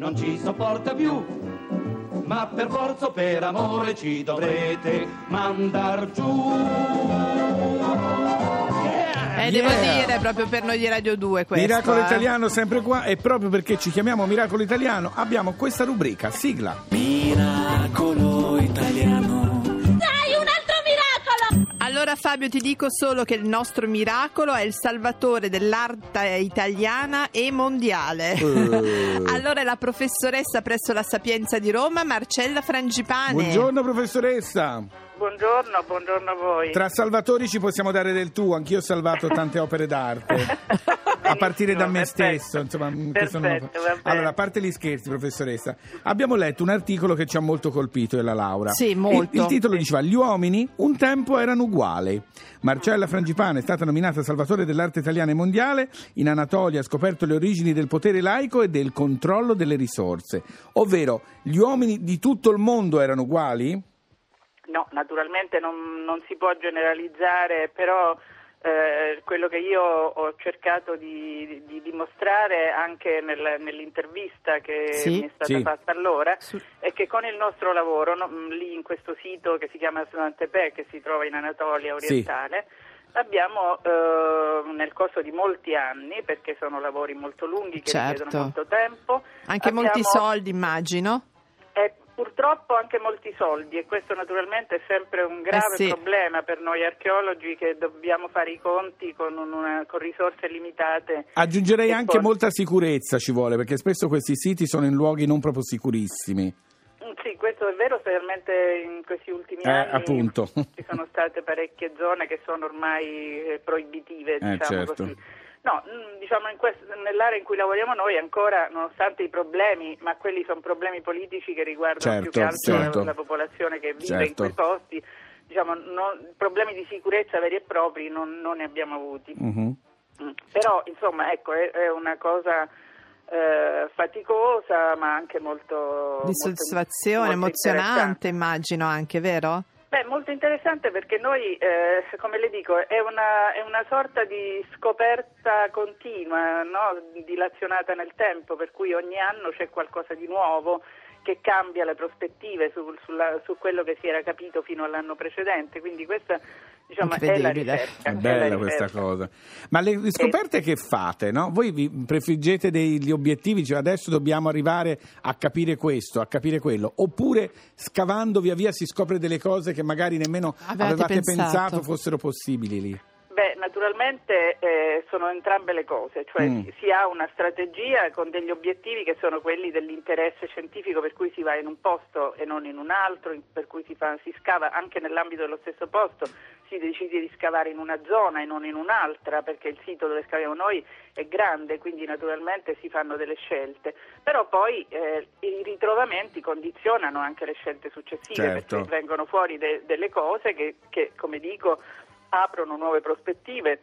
non ci sopporta più. Ma per forza o per amore ci dovrete mandar giù. Eh, devo Yeah. dire, proprio per noi di Radio 2 questo. Miracolo eh. Italiano sempre qua e proprio perché ci chiamiamo Miracolo Italiano abbiamo questa rubrica, sigla. Miracolo Fabio ti dico solo che il nostro miracolo è il salvatore dell'arte italiana e mondiale. Eh. allora è la professoressa presso la Sapienza di Roma, Marcella Frangipane. Buongiorno professoressa. Buongiorno, buongiorno a voi. Tra salvatori ci possiamo dare del tu, anch'io ho salvato tante opere d'arte. A partire da me perfetto. stesso, insomma, mm, Perfetto. Allora, a parte gli scherzi, professoressa, abbiamo letto un articolo che ci ha molto colpito, e la Laura. Sì, molto. Il, il titolo diceva: Gli uomini un tempo erano uguali. Marcella Frangipane è stata nominata Salvatore dell'arte italiana e mondiale. In Anatolia ha scoperto le origini del potere laico e del controllo delle risorse. Ovvero, gli uomini di tutto il mondo erano uguali? No, naturalmente non, non si può generalizzare, però eh, quello che io ho cercato di, di dimostrare anche nel- nell'intervista che Sì. mi è stata Sì. fatta allora è che con il nostro lavoro, no, lì in questo sito che si chiama Sudantepe, che si trova in Anatolia orientale, abbiamo eh, nel corso di molti anni, perché sono lavori molto lunghi che Certo. richiedono molto tempo, Anche molti abbiamo- soldi, immagino. Purtroppo anche molti soldi e questo naturalmente è sempre un grave Eh sì. problema per noi archeologi che dobbiamo fare i conti con, una- con risorse limitate. Aggiungerei anche poi- molta sicurezza ci vuole, perché spesso questi siti sono in luoghi non proprio sicurissimi. Mm, Sì, questo è vero, specialmente in questi ultimi Eh, anni appunto. ci sono state parecchie zone che sono ormai eh, proibitive, Eh, diciamo certo. così. No, mm, diciamo in quest- nell'area in cui lavoriamo noi ancora, nonostante i problemi, ma quelli sono problemi politici che riguardano più Certo, che altro la- certo. la popolazione che vive in Certo. quei posti, diciamo, non- problemi di sicurezza veri e propri non, non ne abbiamo avuti. Mhm. Mm. Però, insomma, ecco, è, è una cosa eh, faticosa, ma anche molto... Di molto- soddisfazione, molto emozionante, interessante. immagino anche, vero? Beh, molto interessante perché noi, eh, come le dico, è una, è una sorta di scoperta continua, no? dilazionata nel tempo, per cui ogni anno c'è qualcosa di nuovo che cambia le prospettive su, sulla- su quello che si era capito fino all'anno precedente. Quindi questa diciamo, è la ricerca. È la bella questa ricerca. cosa. Ma le scoperte che fate, no? Voi vi prefiggete degli obiettivi, cioè adesso dobbiamo arrivare a capire questo, a capire quello, oppure scavando via via si scopre delle cose che magari nemmeno Avevate avevate pensato. pensato fossero possibili lì. Beh, naturalmente eh, sono entrambe le cose, cioè Mm. si, ha una strategia con degli obiettivi che sono quelli dell'interesse scientifico per cui si va in un posto e non in un altro, per cui si, fa- si scava anche nell'ambito dello stesso posto, si decide di scavare in una zona e non in un'altra perché il sito dove scaviamo noi è grande, quindi naturalmente si fanno delle scelte, però poi eh, i ritrovamenti condizionano anche le scelte successive Certo. perché vengono fuori de- delle cose che, che, come dico, aprono nuove prospettive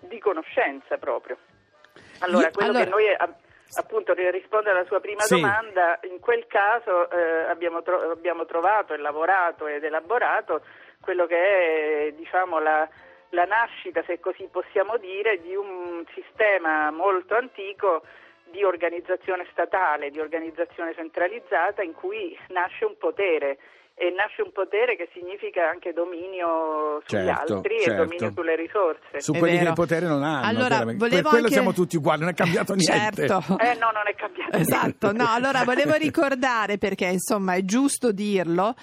di conoscenza proprio. Allora, quello allora- che noi appunto per rispondere alla sua prima Sì. domanda, in quel caso eh, abbiamo, tro- abbiamo trovato e lavorato ed elaborato quello che è diciamo la, la nascita, se così possiamo dire, di un sistema molto antico di organizzazione statale, di organizzazione centralizzata in cui nasce un potere e nasce un potere che significa anche dominio sugli Certo, altri certo. e dominio sulle risorse. Su È quelli che vero. il potere non hanno. Allora, per quello anche- siamo tutti uguali, non è cambiato niente. Certo. Eh no, non è cambiato. Esatto, no, allora volevo ricordare perché insomma è giusto dirlo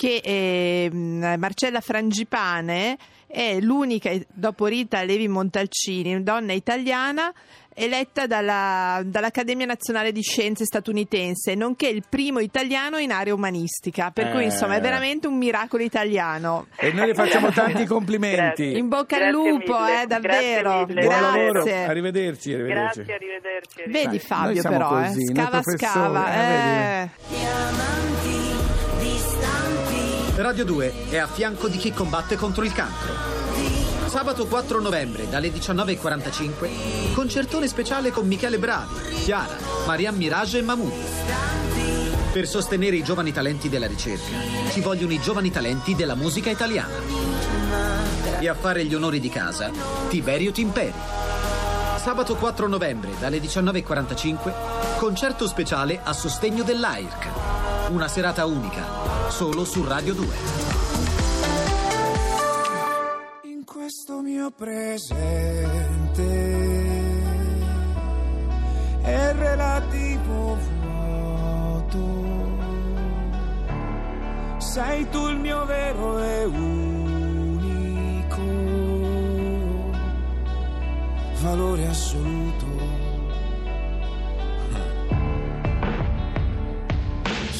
che ehm, Marcella Frangipane è l'unica, dopo Rita Levi Montalcini, donna italiana eletta dalla- dall'Accademia Nazionale di Scienze statunitense, nonché il primo italiano in area umanistica, per cui Eh. insomma è veramente un miracolo italiano. E noi le facciamo tanti complimenti. Grazie. In bocca al lupo, mille, eh, davvero. grazie mille. Buon Grazie. lavoro, arrivederci. arrivederci. Grazie, arrivederci. Vedi Dai, noi Fabio però, così, eh, scava scava. eh, eh. Radio 2 è a fianco di chi combatte contro il cancro. Sabato 4 novembre dalle 19.45 concertone speciale con Michele Bravi, Chiara, Marianne Mirage e Mahmood. Per sostenere i giovani talenti della ricerca ci vogliono i giovani talenti della musica italiana. E a fare gli onori di casa, Tiberio Timperi. Sabato 4 novembre dalle 19.45, concerto speciale a sostegno dell'AIRC. Una serata unica, solo su Radio 2. in questo mio presente è relativo vuoto. Sei tu il mio vero e unico valore assoluto.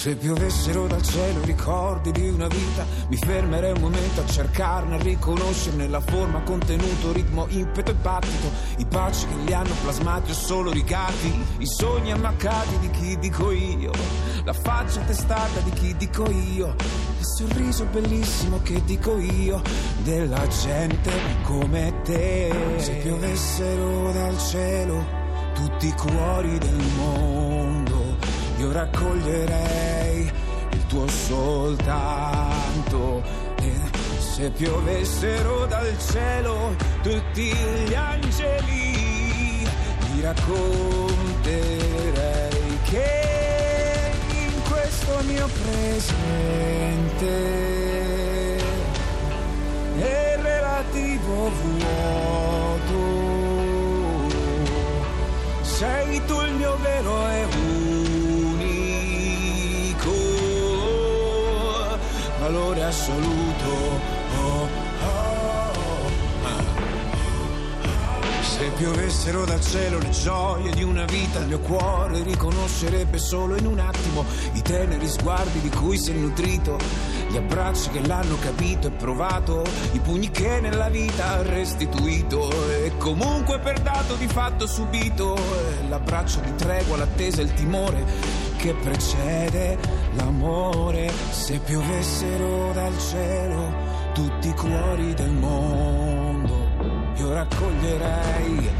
Se piovessero dal cielo i ricordi di una vita, mi fermerei un momento a cercarne, a riconoscerne la forma, contenuto, ritmo, impeto e battito. I baci che li hanno plasmati o solo ricatti, i sogni ammaccati di chi dico io, la faccia testata di chi dico io, il sorriso bellissimo che dico io, della gente come te. Se piovessero dal cielo tutti i cuori del mondo io raccoglierei il tuo soltanto. E se piovessero dal cielo tutti gli angeli vi racconterei che in questo mio presente è relativo vuoto. Sei tu il mio vero e assoluto. Oh, oh, ah. Se piovessero dal cielo le gioie di una vita, il mio cuore riconoscerebbe solo in un attimo i teneri sguardi di cui si è nutrito, gli abbracci che l'hanno capito e provato, i pugni che nella vita ha restituito e comunque per dato di fatto subito, e l'abbraccio di tregua, l'attesa e il timore che precede l'amore. Se piovessero dal cielo tutti i cuori del mondo, io raccoglierei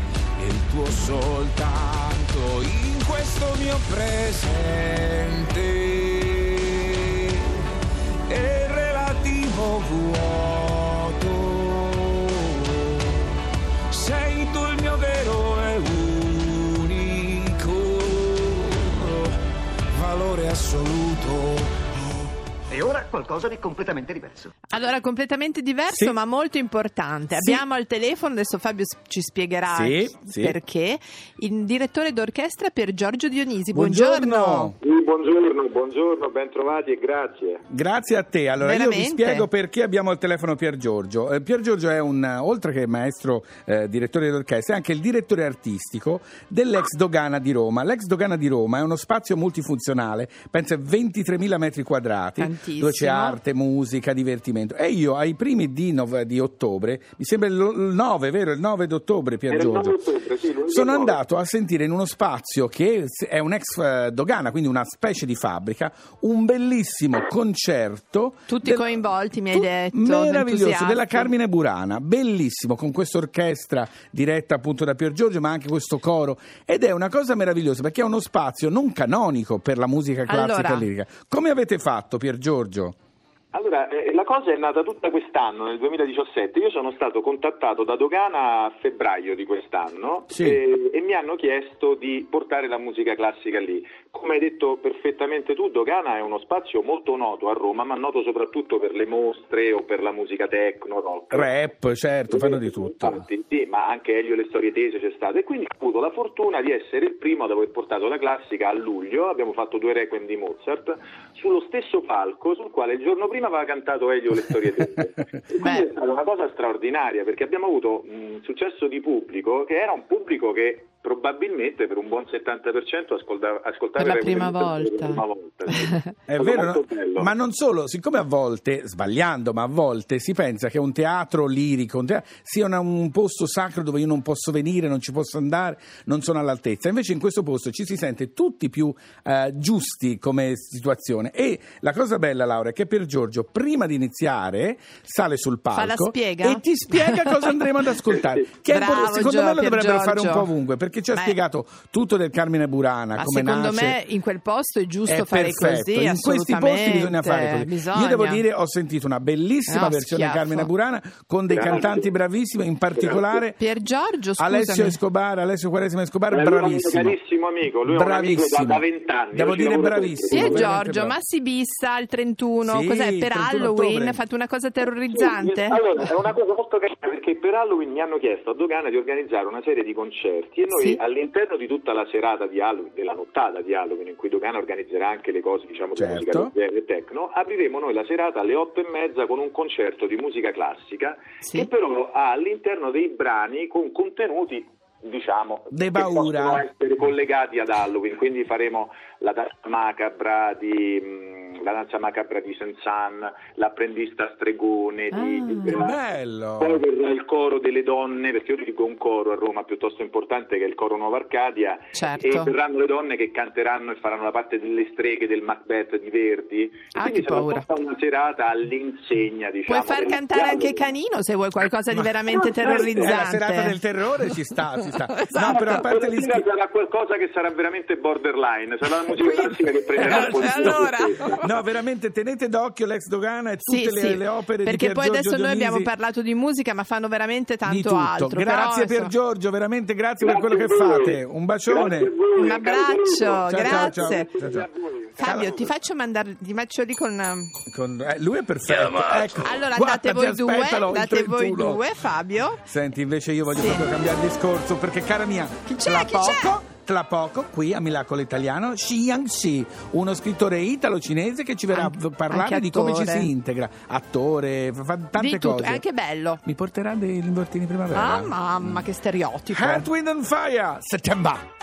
il tuo soltanto in questo mio presente. E relativo vuoto, qualcosa di completamente diverso. Allora, completamente diverso, Sì. ma molto importante. Sì. Abbiamo al telefono, adesso Fabio ci spiegherà Sì, perché, il direttore d'orchestra per Giorgio Dionisi. Buongiorno. Sì, buongiorno, buongiorno, ben trovati e grazie. Grazie a te. Allora, io vi Veramente? spiego perché abbiamo al telefono Pier Giorgio. Eh, Pier Giorgio è un, oltre che maestro eh, direttore d'orchestra, è anche il direttore artistico dell'ex Dogana di Roma. L'ex Dogana di Roma è uno spazio multifunzionale, penso a 23.000 metri quadrati, Tantissimo. dove c'è arte, musica, divertimento. E io ai primi di, nov- di ottobre, mi sembra il il 9, vero? Il 9 d'ottobre, Pier Era il Giorgio. 9 ottobre, sì, Sono 9. andato a sentire in uno spazio che è un ex eh, dogana, quindi una specie di fabbrica, un bellissimo concerto. Tutti del- coinvolti, mi hai detto, Meraviglioso, della Carmine Burana, bellissimo, con questa orchestra diretta appunto da Pier Giorgio, ma anche questo coro. Ed è una cosa meravigliosa perché è uno spazio non canonico per la musica classica Allora. e lirica. Come avete fatto, Pier Giorgio? Allora, eh, la cosa è nata tutta quest'anno, nel 2017. Io sono stato contattato da Dogana a febbraio di quest'anno Sì. e, e mi hanno chiesto di portare la musica classica lì. Come hai detto perfettamente tu, Dogana è uno spazio molto noto a Roma, ma noto soprattutto per le mostre o per la musica techno, rock. Rap, certo, fanno di tutto. Infatti, sì, ma anche Elio e le storie tese c'è stato e quindi ho avuto la fortuna di essere il primo ad aver portato la classica a luglio, abbiamo fatto due requiem di Mozart, sullo stesso palco sul quale il giorno prima aveva cantato Elio e le storie tese. Quindi Beh. è stata una cosa straordinaria perché abbiamo avuto un successo di pubblico che era un pubblico che probabilmente per un buon 70% ascoltava, ascoltava Per la prima volta. la prima volta, sì. È vero, no? ma non solo, siccome a volte, sbagliando, ma a volte si pensa che un teatro lirico un teatro, sia una- un posto sacro dove io non posso venire, non ci posso andare, non sono all'altezza. Invece in questo posto ci si sente tutti più eh, giusti come situazione. E la cosa bella, Laura, è che per Giorgio, prima di iniziare, sale sul palco e ti spiega cosa andremo ad ascoltare. Che Bravo, secondo Gio- me lo dovrebbero fare un po' ovunque, perché perché ci ha Beh. spiegato tutto del Carmine Burana, Ma come secondo nasce. me in quel posto è giusto È fare perfetto. così, in questi posti bisogna fare così. Bisogna. Io devo dire, ho sentito una bellissima No, versione schiaffo. Carmine Burana con dei Grazie. cantanti bravissimi, in particolare Pier Giorgio, scusami. Alessio Escobar, Alessio Quaresima Escobar, Eh, lui è un bravissimo. carissimo amico, lui è un amico da, da 20 anni. Devo dire bravissimo. Pier Giorgio, bravo. ma si bissa il 31, Sì, cos'è? Per 31 Halloween? ottobre. Fate una cosa Sì, terrorizzante? Allora, è una cosa molto carina perché per Halloween mi hanno chiesto a Dogana di organizzare una serie di concerti e noi Sì. all'interno di tutta la serata di Halloween, della nottata di Halloween, in cui Dogana organizzerà anche le cose diciamo di Certo. musica leggera e techno, apriremo noi la serata alle otto e mezza con un concerto di musica classica Sì. che però ha all'interno dei brani con contenuti diciamo De che paura. possono essere collegati ad Halloween quindi faremo la danza macabra di mh, la danza macabra di Sensan l'apprendista stregone di, Ah. di- Bello. poi verrà il coro delle donne, perché io dico un coro a Roma piuttosto importante che è il coro Nuova Arcadia, Certo. e verranno le donne che canteranno e faranno la parte delle streghe del Macbeth di Verdi. E Ah, quindi sarà paura. tutta una serata all'insegna, diciamo. Puoi far cantare anche dialogo. Canino se vuoi qualcosa di veramente Eh, la terrorizzante. serata del terrore ci sta, ci sta. Esatto. No, però a parte gli sarà qualcosa che sarà veramente borderline, sarà la musica classica che prenderà un po' di Allora. No, veramente tenete d'occhio l'ex Dogana e tutte Sì, le, sì, le opere di perché Pier poi Giorgio adesso noi abbiamo Dionisi. parlato di musica, ma fanno veramente tanto altro. Grazie però, per Giorgio, veramente grazie, Grazie per quello che fate. Un bacione. Voi, Un abbraccio. Ciao, grazie. ciao, ciao, ciao. Fabio, ti faccio mandare, ti faccio lì con... um, Con- eh, lui è perfetto. Ecco, Allora guarda, andate voi due, andate voi 31. due, Fabio. Senti, invece io voglio Sì. proprio cambiare discorso perché cara mia, Chi c'è? Chi c'è? Tra poco qui a Miracolo Italiano Xiang Xi, uno scrittore italo-cinese che ci verrà a parlare di come ci si integra, attore, fa tante di tutto, cose. è anche bello. Mi porterà dei limbortini primavera. Ah, mamma, che stereotipo. Earth, Wind and Fire, settembre.